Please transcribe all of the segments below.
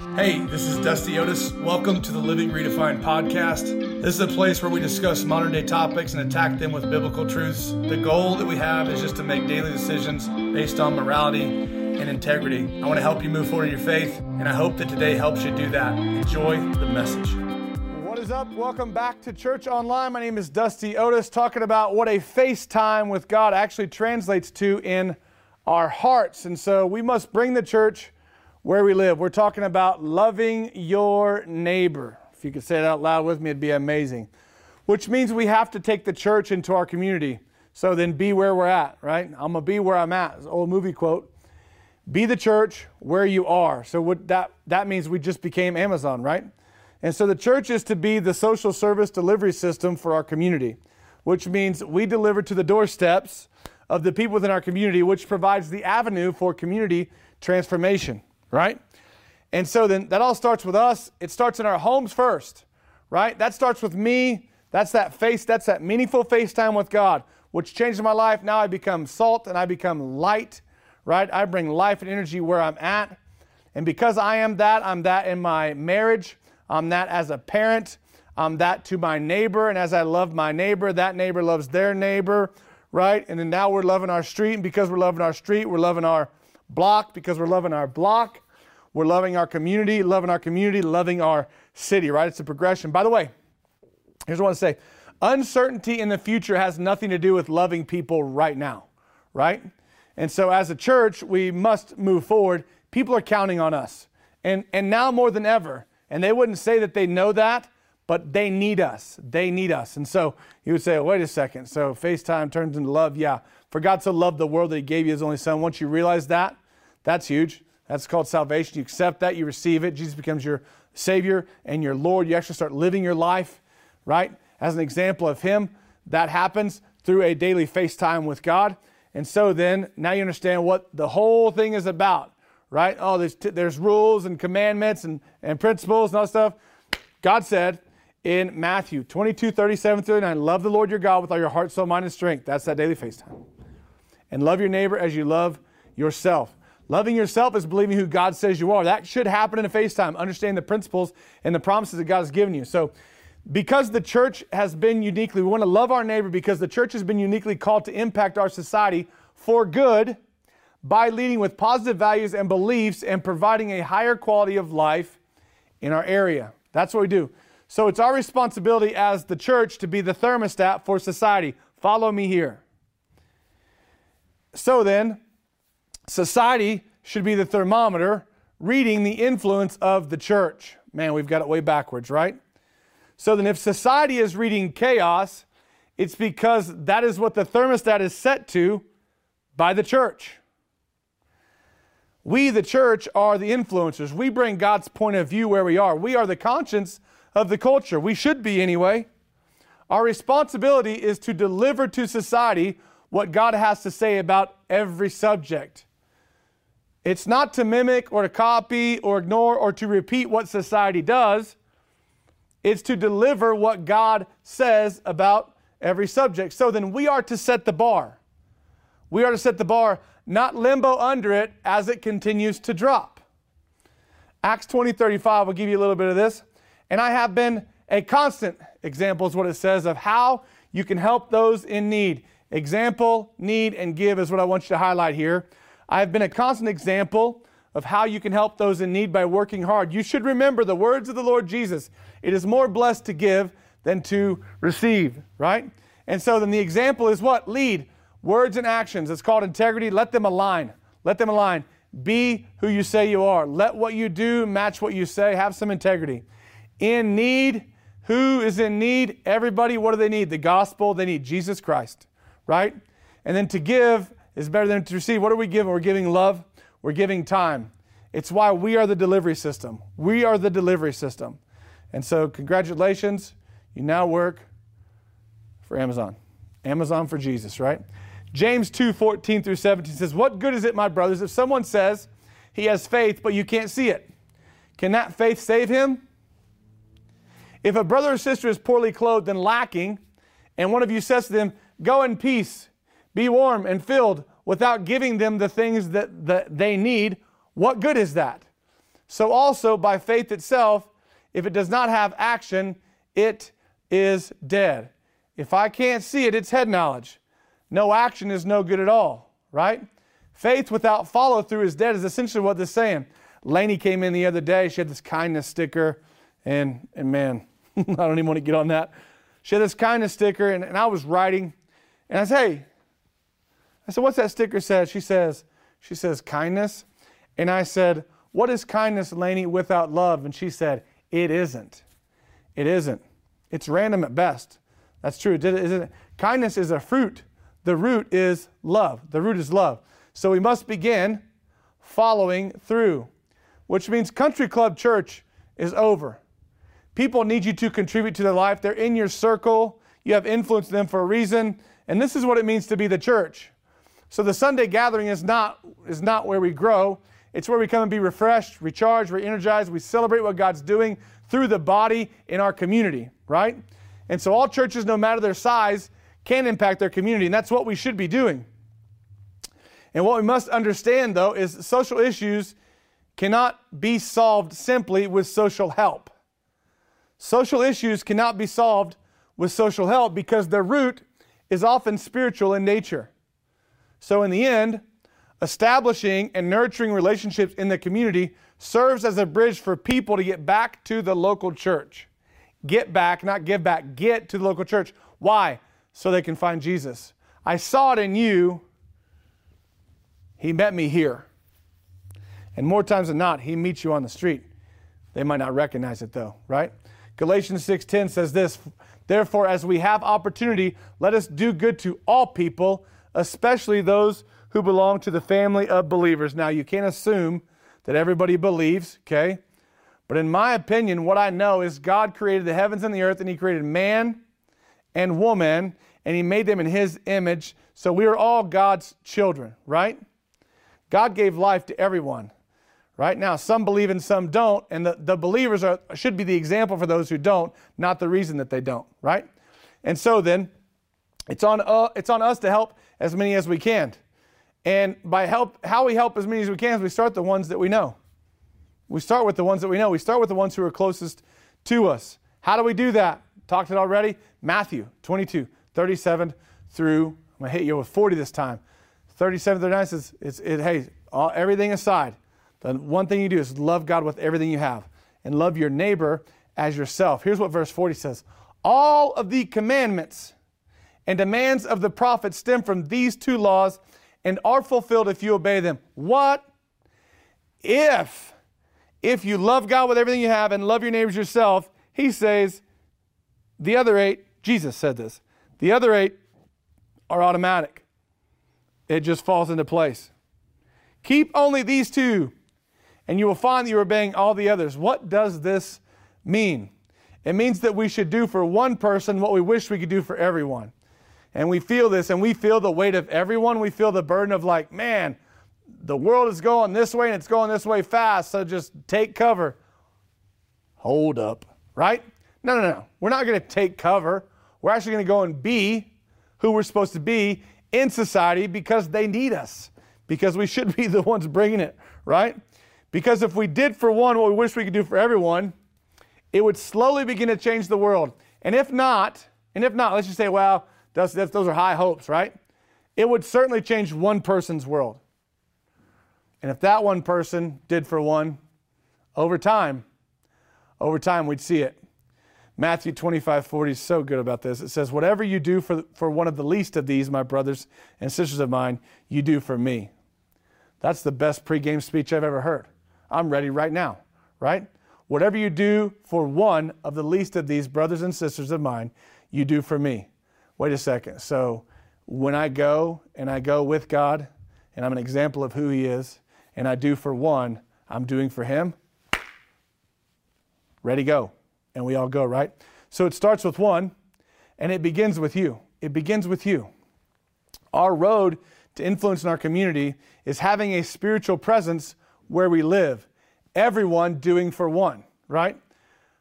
Hey, this is Dusty Otis. Welcome to the Living Redefined podcast. This is a place where we discuss modern day topics and attack them with biblical truths. The goal that we have is just to make daily decisions based on morality and integrity. I want to help you move forward in your faith, and I hope that today helps you do that. Enjoy the message. What is up? Welcome back to Church Online. My name is Dusty Otis, talking about what a FaceTime with God actually translates to in our hearts. And so we must bring the church where we live. We're talking about loving your neighbor. If you could say it out loud with me, it'd be amazing. Which means we have to take the church into our community. So then be where we're at, right? I'm going to be where I'm at. It's an old movie quote. Be the church where you are. So what that, that means we just became Amazon, right? And so the church is to be the social service delivery system for our community, which means we deliver to the doorsteps of the people within our community, which provides the avenue for community transformation right? And so then that all starts with us. It starts in our homes first, right? That starts with me. That's that face, that's that meaningful face time with God, which changed my life. Now I become salt and I become light, right? I bring life and energy where I'm at. And because I am that, I'm that in my marriage. I'm that as a parent. I'm that to my neighbor. And as I love my neighbor, that neighbor loves their neighbor, right? And then now we're loving our street. And because we're loving our street, we're loving our block because we're loving our block. We're loving our community, loving our community, loving our city, right? It's a progression. By the way, here's what I want to say uncertainty in the future has nothing to do with loving people right now, right? And so as a church, we must move forward. People are counting on us. And, and now more than ever, and they wouldn't say that they know that, but they need us. They need us. And so you would say, oh, wait a second. So FaceTime turns into love. Yeah. For God so loved the world that he gave you his only son. Once you realize that, that's huge. That's called salvation. You accept that, you receive it. Jesus becomes your Savior and your Lord. You actually start living your life, right? As an example of Him, that happens through a daily FaceTime with God. And so then, now you understand what the whole thing is about, right? Oh, there's, t- there's rules and commandments and, and principles and all that stuff. God said in Matthew 22, 37, 39, love the Lord your God with all your heart, soul, mind, and strength. That's that daily FaceTime. And love your neighbor as you love yourself. Loving yourself is believing who God says you are. That should happen in a FaceTime. Understand the principles and the promises that God has given you. So, because the church has been uniquely, we want to love our neighbor because the church has been uniquely called to impact our society for good by leading with positive values and beliefs and providing a higher quality of life in our area. That's what we do. So, it's our responsibility as the church to be the thermostat for society. Follow me here. So, then, Society should be the thermometer reading the influence of the church. Man, we've got it way backwards, right? So then, if society is reading chaos, it's because that is what the thermostat is set to by the church. We, the church, are the influencers. We bring God's point of view where we are. We are the conscience of the culture. We should be anyway. Our responsibility is to deliver to society what God has to say about every subject. It's not to mimic or to copy or ignore or to repeat what society does. It's to deliver what God says about every subject. So then we are to set the bar. We are to set the bar, not limbo under it as it continues to drop. Acts 20 35 will give you a little bit of this. And I have been a constant example, is what it says, of how you can help those in need. Example, need, and give is what I want you to highlight here. I have been a constant example of how you can help those in need by working hard. You should remember the words of the Lord Jesus. It is more blessed to give than to receive, right? And so then the example is what? Lead. Words and actions. It's called integrity. Let them align. Let them align. Be who you say you are. Let what you do match what you say. Have some integrity. In need, who is in need? Everybody, what do they need? The gospel. They need Jesus Christ, right? And then to give, is better than to receive. What are we giving? We're giving love, we're giving time. It's why we are the delivery system. We are the delivery system. And so, congratulations, you now work for Amazon. Amazon for Jesus, right? James 2 14 through 17 says, What good is it, my brothers, if someone says he has faith, but you can't see it? Can that faith save him? If a brother or sister is poorly clothed and lacking, and one of you says to them, Go in peace, be warm and filled without giving them the things that, that they need, what good is that? So also by faith itself, if it does not have action, it is dead. If I can't see it, it's head knowledge. No action is no good at all, right? Faith without follow through is dead, is essentially what they're saying. Lainey came in the other day. She had this kindness sticker, and, and man, I don't even want to get on that. She had this kindness sticker, and, and I was writing, and I said, Hey, I said, What's that sticker says? She says, She says, kindness. And I said, What is kindness, Lainey, without love? And she said, It isn't. It isn't. It's random at best. That's true. it isn't Kindness is a fruit. The root is love. The root is love. So we must begin following through, which means country club church is over. People need you to contribute to their life. They're in your circle. You have influence them for a reason. And this is what it means to be the church. So the Sunday gathering is not, is not where we grow. It's where we come and be refreshed, recharged, re energized. We celebrate what God's doing through the body in our community, right? And so all churches, no matter their size, can impact their community. And that's what we should be doing. And what we must understand, though, is social issues cannot be solved simply with social help. Social issues cannot be solved with social help because their root is often spiritual in nature. So, in the end, establishing and nurturing relationships in the community serves as a bridge for people to get back to the local church. Get back, not give back, get to the local church. Why? So they can find Jesus. I saw it in you. He met me here. And more times than not, he meets you on the street. They might not recognize it though, right? Galatians 6:10 says this, therefore as we have opportunity, let us do good to all people, especially those who belong to the family of believers. Now you can't assume that everybody believes, okay? But in my opinion, what I know is God created the heavens and the earth and he created man and woman and he made them in his image. So we are all God's children, right? God gave life to everyone. Right now, some believe and some don't, and the, the believers are, should be the example for those who don't, not the reason that they don't, right? And so then, it's on, uh, it's on us to help as many as we can. And by help, how we help as many as we can is we start the ones that we know. We start with the ones that we know. We start with the ones who are closest to us. How do we do that? Talked it already. Matthew 22, 37 through, I'm going to hit you with 40 this time. 37, 39 says, it's, it, hey, all, everything aside, the one thing you do is love God with everything you have and love your neighbor as yourself. Here's what verse 40 says All of the commandments and demands of the prophets stem from these two laws and are fulfilled if you obey them. What if, if you love God with everything you have and love your neighbors yourself, he says, the other eight, Jesus said this, the other eight are automatic. It just falls into place. Keep only these two and you will find that you're obeying all the others. What does this mean? It means that we should do for one person what we wish we could do for everyone. And we feel this, and we feel the weight of everyone. We feel the burden of, like, man, the world is going this way and it's going this way fast, so just take cover. Hold up, right? No, no, no. We're not going to take cover. We're actually going to go and be who we're supposed to be in society because they need us, because we should be the ones bringing it, right? Because if we did for one what we wish we could do for everyone, it would slowly begin to change the world. And if not, and if not, let's just say, well, those, those are high hopes, right? It would certainly change one person's world. And if that one person did for one, over time, over time we'd see it. Matthew 25, 40 is so good about this. It says, Whatever you do for, for one of the least of these, my brothers and sisters of mine, you do for me. That's the best pregame speech I've ever heard. I'm ready right now, right? Whatever you do for one of the least of these brothers and sisters of mine, you do for me. Wait a second. So when I go and I go with God and I'm an example of who He is and I do for one, I'm doing for Him. Ready, go. And we all go, right? So it starts with one and it begins with you. It begins with you. Our road to influence in our community is having a spiritual presence where we live. Everyone doing for one, right?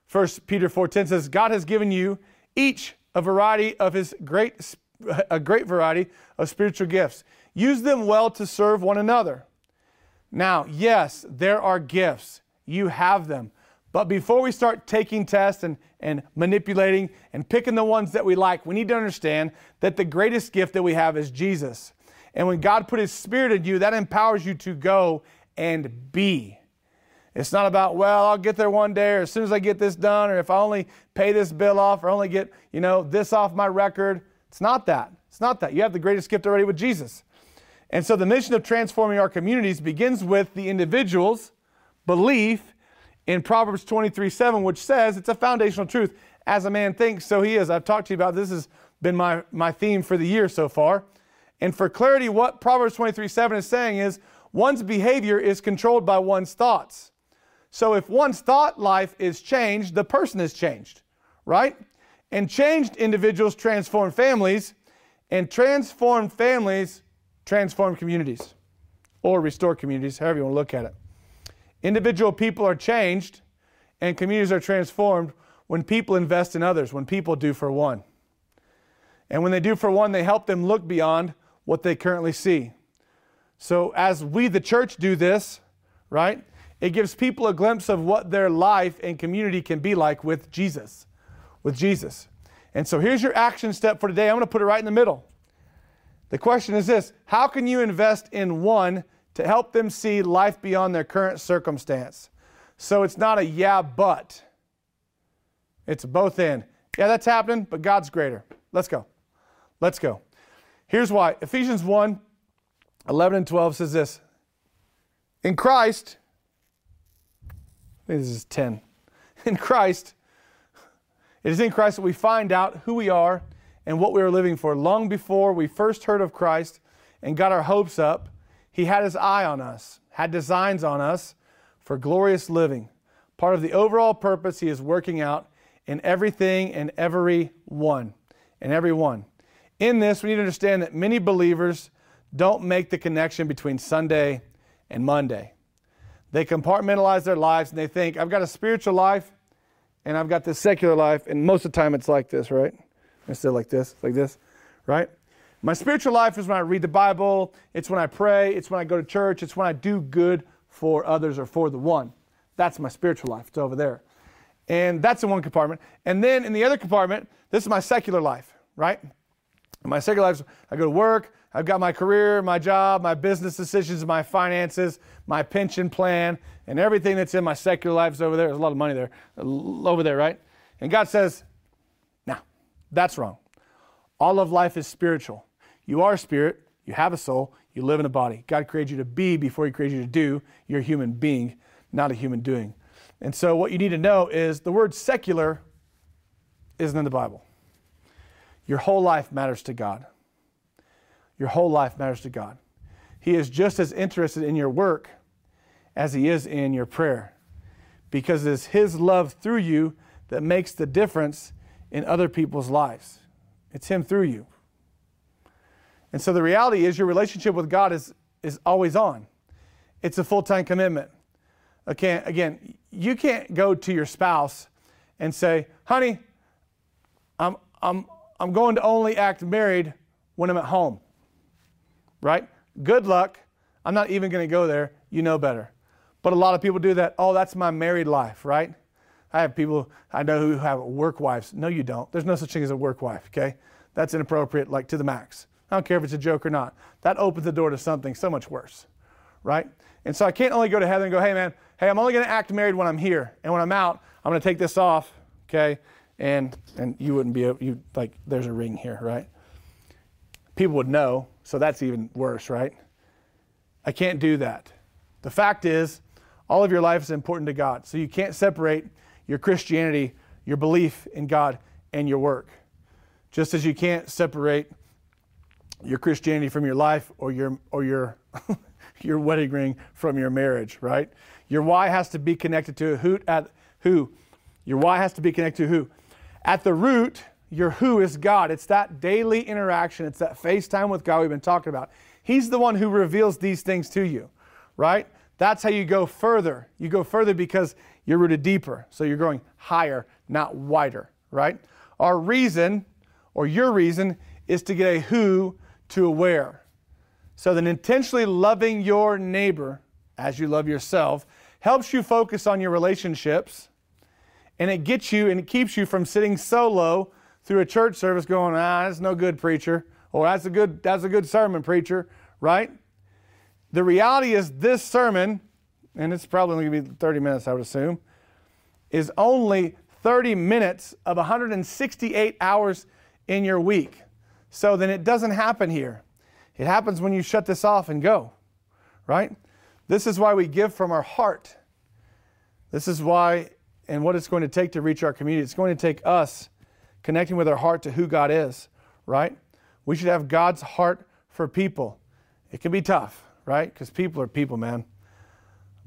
First Peter 4:10 says, God has given you each a variety of his great a great variety of spiritual gifts. Use them well to serve one another. Now, yes, there are gifts. you have them. But before we start taking tests and, and manipulating and picking the ones that we like, we need to understand that the greatest gift that we have is Jesus. And when God put His Spirit in you, that empowers you to go and be. It's not about, well, I'll get there one day, or as soon as I get this done, or if I only pay this bill off, or only get, you know, this off my record. It's not that. It's not that. You have the greatest gift already with Jesus. And so the mission of transforming our communities begins with the individual's belief in Proverbs 23 7, which says it's a foundational truth. As a man thinks, so he is. I've talked to you about this, has been my, my theme for the year so far. And for clarity, what Proverbs 23 7 is saying is one's behavior is controlled by one's thoughts. So if one's thought life is changed, the person is changed, right? And changed individuals transform families, and transformed families transform communities or restore communities, however you want to look at it. Individual people are changed and communities are transformed when people invest in others, when people do for one. And when they do for one, they help them look beyond what they currently see. So, as we, the church, do this, right, it gives people a glimpse of what their life and community can be like with Jesus. With Jesus. And so, here's your action step for today. I'm going to put it right in the middle. The question is this How can you invest in one to help them see life beyond their current circumstance. So it's not a yeah, but. It's both in. Yeah, that's happening, but God's greater. Let's go. Let's go. Here's why Ephesians 1 11 and 12 says this In Christ, this is 10. In Christ, it is in Christ that we find out who we are and what we are living for. Long before we first heard of Christ and got our hopes up, he had his eye on us, had designs on us for glorious living. Part of the overall purpose he is working out in everything and every one. In every one. In this, we need to understand that many believers don't make the connection between Sunday and Monday. They compartmentalize their lives and they think, I've got a spiritual life and I've got this secular life, and most of the time it's like this, right? Instead like this, like this, right? My spiritual life is when I read the Bible, it's when I pray, it's when I go to church, it's when I do good for others or for the one. That's my spiritual life. It's over there. And that's in one compartment. And then in the other compartment, this is my secular life, right? In my secular life, I go to work, I've got my career, my job, my business decisions, my finances, my pension plan, and everything that's in my secular life is over there. There's a lot of money there, over there, right? And God says, no, that's wrong. All of life is spiritual. You are spirit, you have a soul, you live in a body. God created you to be before He created you to do. You're a human being, not a human doing. And so, what you need to know is the word secular isn't in the Bible. Your whole life matters to God. Your whole life matters to God. He is just as interested in your work as He is in your prayer because it's His love through you that makes the difference in other people's lives. It's Him through you. And so the reality is your relationship with God is, is always on. It's a full time commitment. Okay, again, you can't go to your spouse and say, honey, I'm, I'm, I'm going to only act married when I'm at home. Right? Good luck. I'm not even going to go there. You know better. But a lot of people do that. Oh, that's my married life, right? I have people I know who have work wives. No, you don't. There's no such thing as a work wife, okay? That's inappropriate, like to the max. I don't care if it's a joke or not. That opens the door to something so much worse, right? And so I can't only go to heaven and go, hey, man, hey, I'm only going to act married when I'm here. And when I'm out, I'm going to take this off, okay? And, and you wouldn't be, you like, there's a ring here, right? People would know, so that's even worse, right? I can't do that. The fact is, all of your life is important to God. So you can't separate your Christianity, your belief in God, and your work. Just as you can't separate your Christianity from your life or your or your your wedding ring from your marriage, right? Your why has to be connected to who at who. Your why has to be connected to who. At the root, your who is God. It's that daily interaction, it's that FaceTime with God we've been talking about. He's the one who reveals these things to you, right? That's how you go further. You go further because you're rooted deeper. So you're going higher, not wider, right? Our reason, or your reason, is to get a who to a where. So then intentionally loving your neighbor as you love yourself helps you focus on your relationships, and it gets you and it keeps you from sitting solo through a church service going, ah, that's no good, preacher, or that's a good, that's a good sermon, preacher, right? The reality is this sermon, and it's probably only going to be 30 minutes, I would assume, is only 30 minutes of 168 hours in your week. So then it doesn't happen here. It happens when you shut this off and go, right? This is why we give from our heart. This is why, and what it's going to take to reach our community. It's going to take us connecting with our heart to who God is, right? We should have God's heart for people. It can be tough, right? Because people are people, man.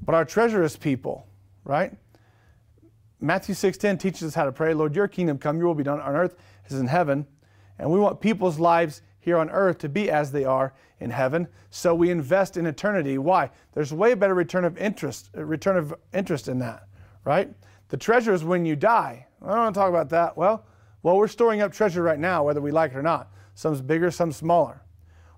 But our treasure is people, right? Matthew 6:10 teaches us how to pray, Lord, your kingdom come, your will be done on earth as in heaven. And we want people's lives here on earth to be as they are in heaven. So we invest in eternity. Why? There's way better return of interest, return of interest in that, right? The treasure is when you die. I don't want to talk about that. Well, well, we're storing up treasure right now, whether we like it or not. Some's bigger, some smaller.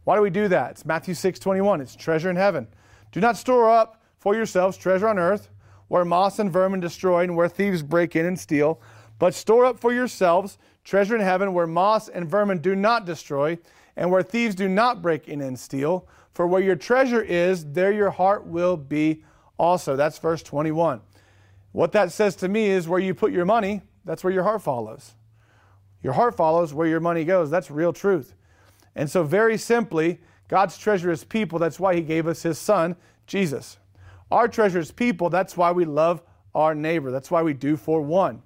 Why do we do that? It's Matthew 6, 21. It's treasure in heaven. Do not store up for yourselves treasure on earth where moss and vermin destroy and where thieves break in and steal, but store up for yourselves treasure in heaven where moss and vermin do not destroy and where thieves do not break in and steal. For where your treasure is, there your heart will be also. That's verse 21. What that says to me is where you put your money, that's where your heart follows. Your heart follows where your money goes. That's real truth. And so, very simply, God's treasure is people. That's why He gave us His Son, Jesus. Our treasure is people. That's why we love our neighbor. That's why we do for one.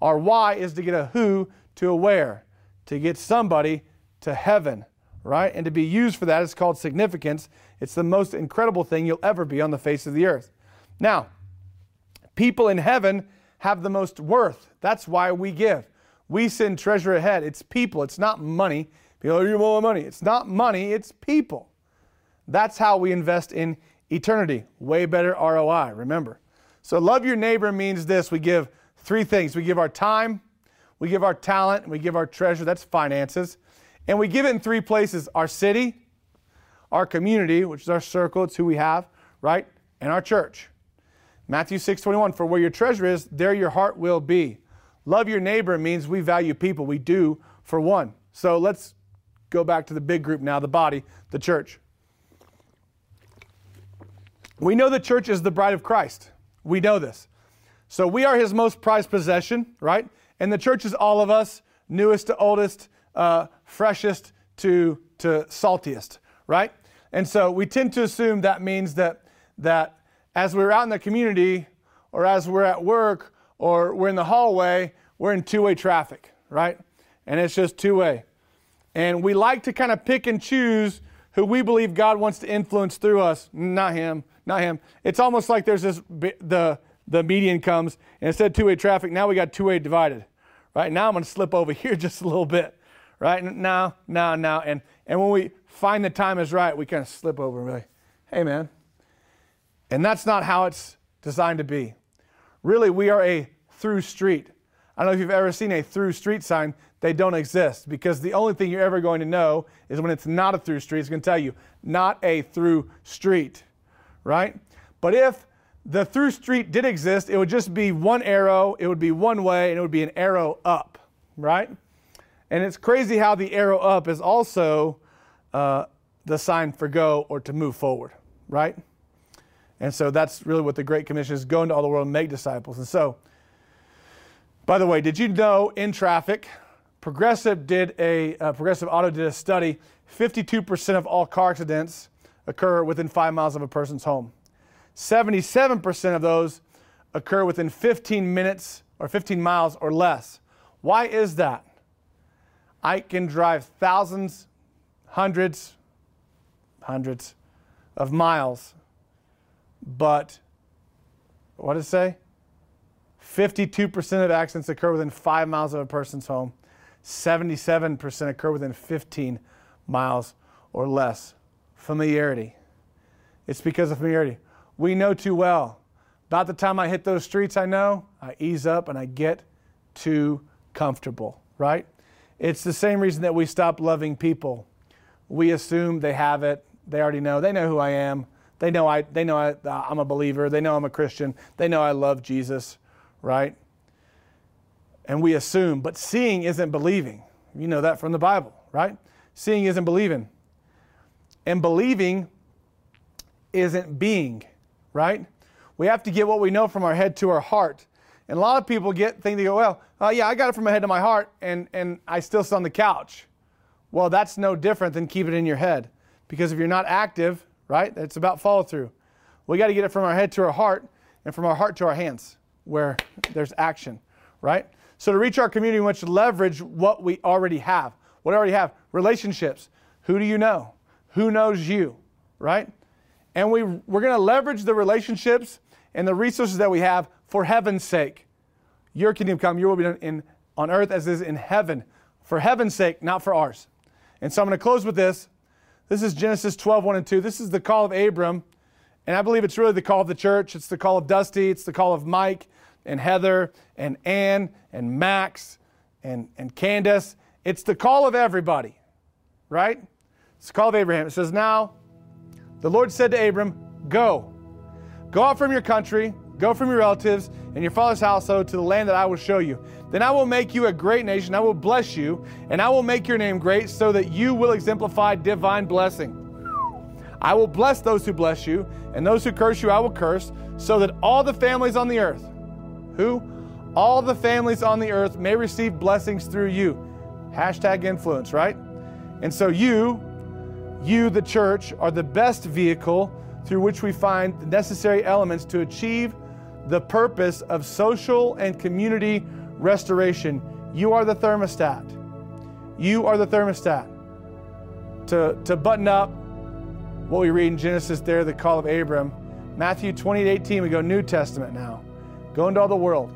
Our why is to get a who to a where, to get somebody to heaven, right? And to be used for that is called significance. It's the most incredible thing you'll ever be on the face of the earth. Now, people in heaven have the most worth. That's why we give. We send treasure ahead. It's people, it's not money. People, are you more money? It's not money, it's people. That's how we invest in eternity. Way better ROI, remember. So, love your neighbor means this we give three things we give our time, we give our talent, and we give our treasure. That's finances. And we give it in three places our city, our community, which is our circle, it's who we have, right? And our church. Matthew 6 21, for where your treasure is, there your heart will be. Love your neighbor means we value people. We do for one. So let's go back to the big group now, the body, the church. We know the church is the bride of Christ. We know this. So we are his most prized possession, right? And the church is all of us, newest to oldest, uh, freshest to, to saltiest, right? And so we tend to assume that means that, that as we're out in the community or as we're at work or we're in the hallway, we're in two way traffic, right? And it's just two way. And we like to kind of pick and choose who we believe God wants to influence through us, not him, not him. It's almost like there's this the the median comes and instead of two-way traffic, now we got two-way divided. Right? Now I'm going to slip over here just a little bit. Right? Now, now, now. And and when we find the time is right, we kind of slip over and be like, hey man. And that's not how it's designed to be. Really, we are a through street. I don't know if you've ever seen a through street sign. They don't exist because the only thing you're ever going to know is when it's not a through street. It's going to tell you, not a through street right? But if the through street did exist, it would just be one arrow, it would be one way, and it would be an arrow up, right? And it's crazy how the arrow up is also uh, the sign for go or to move forward, right? And so that's really what the Great Commission is go into all the world and make disciples. And so, by the way, did you know in traffic, Progressive did a uh, Progressive Auto did a study. 52% of all car accidents occur within five miles of a person's home. 77% of those occur within 15 minutes or 15 miles or less. Why is that? I can drive thousands, hundreds, hundreds of miles, but what does it say? 52% of accidents occur within five miles of a person's home. 77% occur within 15 miles or less familiarity. It's because of familiarity. We know too well. About the time I hit those streets, I know, I ease up and I get too comfortable, right? It's the same reason that we stop loving people. We assume they have it, they already know, they know who I am, They know I they know I, I'm a believer. They know I'm a Christian. They know I love Jesus, right? And we assume, but seeing isn't believing. You know that from the Bible, right? Seeing isn't believing. And believing isn't being, right? We have to get what we know from our head to our heart. And a lot of people get think they go, well, uh, yeah, I got it from my head to my heart, and and I still sit on the couch. Well, that's no different than keep it in your head, because if you're not active, right, it's about follow through. We got to get it from our head to our heart, and from our heart to our hands, where there's action, right? So to reach our community, we want to leverage what we already have. What I already have, relationships. Who do you know? Who knows you, right? And we, we're going to leverage the relationships and the resources that we have for heaven's sake. Your kingdom come, your will be done in, on earth as it is in heaven. For heaven's sake, not for ours. And so I'm going to close with this. This is Genesis 12, 1 and 2. This is the call of Abram. And I believe it's really the call of the church. It's the call of Dusty. It's the call of Mike and Heather and Ann and Max and, and Candace. It's the call of everybody, right? It's the call of Abraham. It says, Now the Lord said to Abram, Go. Go out from your country, go from your relatives and your father's household to the land that I will show you. Then I will make you a great nation. I will bless you, and I will make your name great so that you will exemplify divine blessing. I will bless those who bless you, and those who curse you I will curse, so that all the families on the earth, who? All the families on the earth may receive blessings through you. Hashtag influence, right? And so you, you, the church, are the best vehicle through which we find the necessary elements to achieve the purpose of social and community restoration. You are the thermostat. You are the thermostat. To, to button up what we read in Genesis there, the call of Abram, Matthew 28 18, we go New Testament now. Go into all the world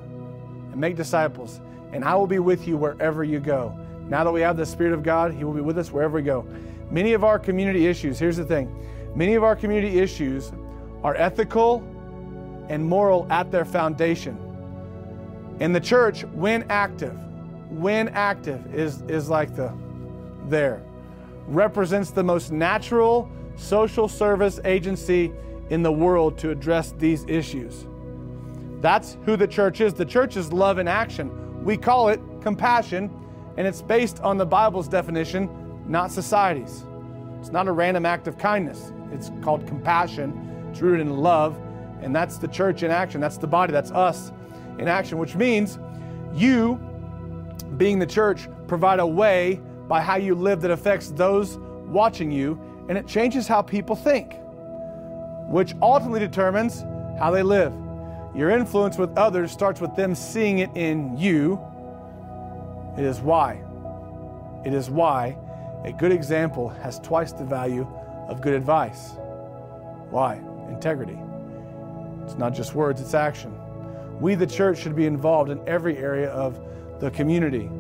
and make disciples, and I will be with you wherever you go. Now that we have the Spirit of God, He will be with us wherever we go. Many of our community issues, here's the thing many of our community issues are ethical and moral at their foundation. And the church, when active, when active is, is like the there, represents the most natural social service agency in the world to address these issues. That's who the church is. The church is love in action. We call it compassion, and it's based on the Bible's definition, not society's. It's not a random act of kindness. It's called compassion. It's rooted in love, and that's the church in action. That's the body. That's us in action, which means you, being the church, provide a way by how you live that affects those watching you, and it changes how people think, which ultimately determines how they live. Your influence with others starts with them seeing it in you. It is why. It is why a good example has twice the value of good advice. Why? Integrity. It's not just words, it's action. We, the church, should be involved in every area of the community.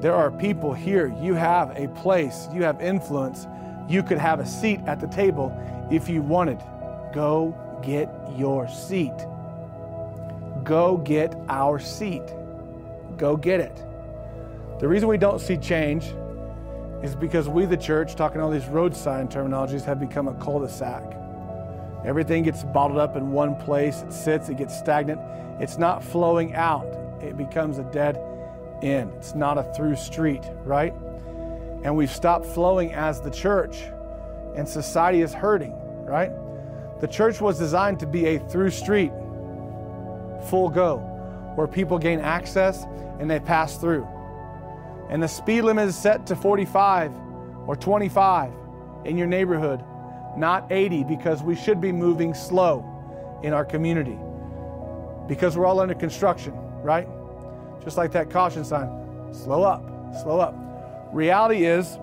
There are people here, you have a place, you have influence, you could have a seat at the table if you wanted. Go get your seat. Go get our seat. Go get it. The reason we don't see change is because we, the church, talking all these road sign terminologies, have become a cul de sac. Everything gets bottled up in one place, it sits, it gets stagnant. It's not flowing out, it becomes a dead end. It's not a through street, right? And we've stopped flowing as the church, and society is hurting, right? The church was designed to be a through street, full go, where people gain access and they pass through. And the speed limit is set to 45 or 25 in your neighborhood, not 80, because we should be moving slow in our community because we're all under construction, right? Just like that caution sign slow up, slow up. Reality is,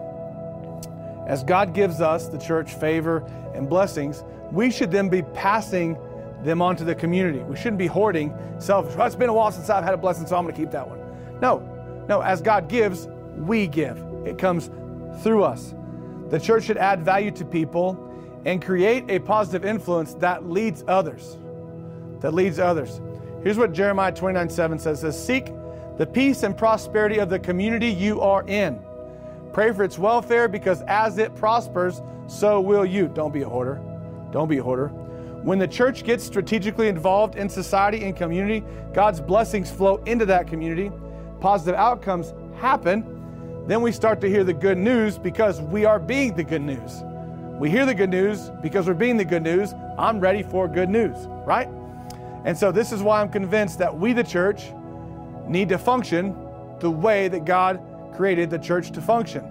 as God gives us, the church, favor and blessings, we should then be passing them on to the community. We shouldn't be hoarding selfish. Well, it's been a while since I've had a blessing, so I'm going to keep that one. No, no, as God gives, we give. It comes through us. The church should add value to people and create a positive influence that leads others. That leads others. Here's what Jeremiah 29 7 says, says Seek the peace and prosperity of the community you are in. Pray for its welfare because as it prospers, so will you. Don't be a hoarder. Don't be a hoarder. When the church gets strategically involved in society and community, God's blessings flow into that community. Positive outcomes happen. Then we start to hear the good news because we are being the good news. We hear the good news because we're being the good news. I'm ready for good news, right? And so this is why I'm convinced that we, the church, need to function the way that God created the church to function,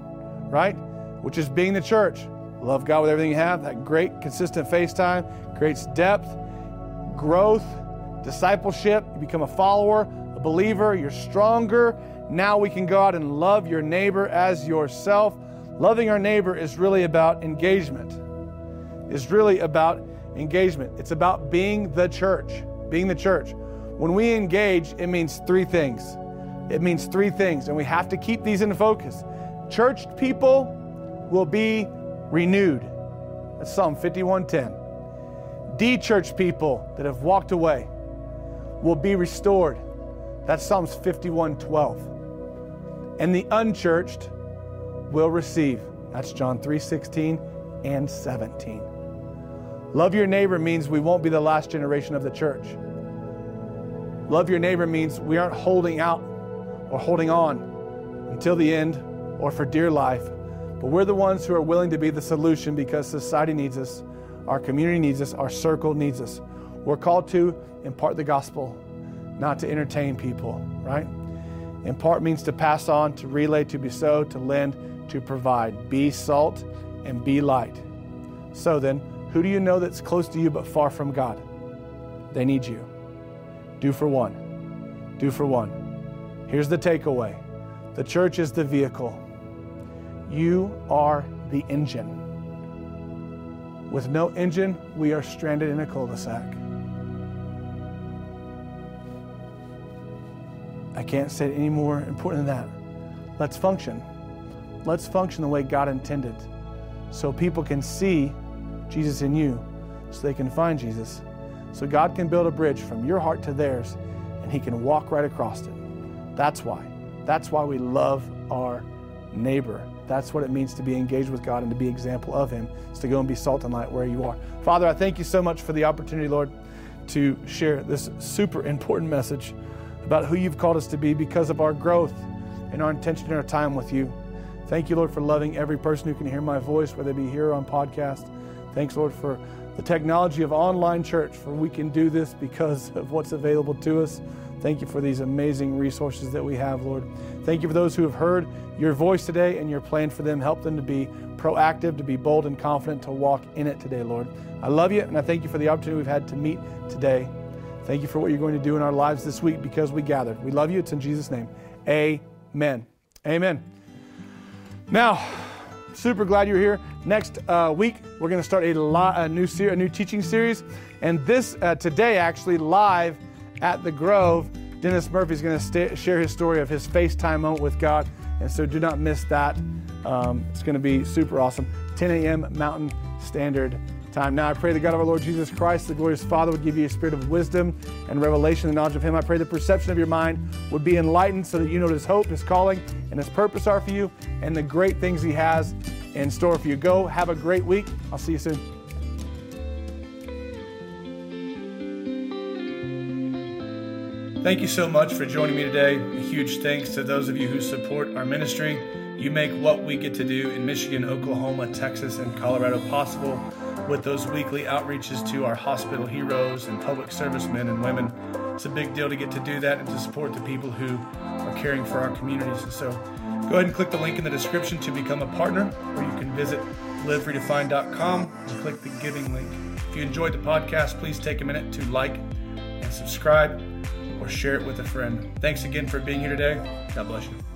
right? Which is being the church. Love God with everything you have. That great, consistent FaceTime creates depth, growth, discipleship. You become a follower, a believer. You're stronger. Now we can go out and love your neighbor as yourself. Loving our neighbor is really about engagement. It's really about engagement. It's about being the church. Being the church. When we engage, it means three things. It means three things, and we have to keep these in focus. Church people will be renewed. That's Psalm 51:10. De-church people that have walked away will be restored. That's Psalms 51:12. And the unchurched will receive. That's John 3:16 and 17. Love your neighbor means we won't be the last generation of the church. Love your neighbor means we aren't holding out or holding on until the end or for dear life, but we're the ones who are willing to be the solution because society needs us, our community needs us, our circle needs us. We're called to impart the gospel, not to entertain people, right? Impart means to pass on, to relay, to bestow, to lend, to provide. Be salt and be light. So then, who do you know that's close to you but far from God? They need you. Do for one. Do for one. Here's the takeaway the church is the vehicle, you are the engine. With no engine, we are stranded in a cul de sac. I can't say it any more important than that. Let's function. Let's function the way God intended so people can see Jesus in you, so they can find Jesus, so God can build a bridge from your heart to theirs and He can walk right across it. That's why. That's why we love our neighbor. That's what it means to be engaged with God and to be example of Him. Is to go and be salt and light where you are. Father, I thank you so much for the opportunity, Lord, to share this super important message about who you've called us to be because of our growth and our intention and our time with you. Thank you, Lord, for loving every person who can hear my voice, whether they be here on podcast. Thanks, Lord, for the technology of online church, for we can do this because of what's available to us. Thank you for these amazing resources that we have, Lord. Thank you for those who have heard your voice today and your plan for them. Help them to be proactive, to be bold and confident, to walk in it today, Lord. I love you, and I thank you for the opportunity we've had to meet today. Thank you for what you're going to do in our lives this week because we gathered. We love you. It's in Jesus' name. Amen. Amen. Now, super glad you're here. Next uh, week, we're going to start a, li- a new ser- a new teaching series, and this uh, today actually live at the Grove. Dennis Murphy is going to st- share his story of his FaceTime moment with God, and so do not miss that. Um, it's going to be super awesome. 10 a.m. Mountain Standard time. Now I pray the God of our Lord Jesus Christ, the glorious Father, would give you a spirit of wisdom and revelation and knowledge of Him. I pray the perception of your mind would be enlightened so that you know what His hope, His calling, and His purpose are for you and the great things He has in store for you. Go, have a great week. I'll see you soon. Thank you so much for joining me today. A huge thanks to those of you who support our ministry. You make what we get to do in Michigan, Oklahoma, Texas, and Colorado possible with those weekly outreaches to our hospital heroes and public servicemen and women. It's a big deal to get to do that and to support the people who are caring for our communities. So go ahead and click the link in the description to become a partner, or you can visit liveredefined.com and click the giving link. If you enjoyed the podcast, please take a minute to like and subscribe or share it with a friend. Thanks again for being here today. God bless you.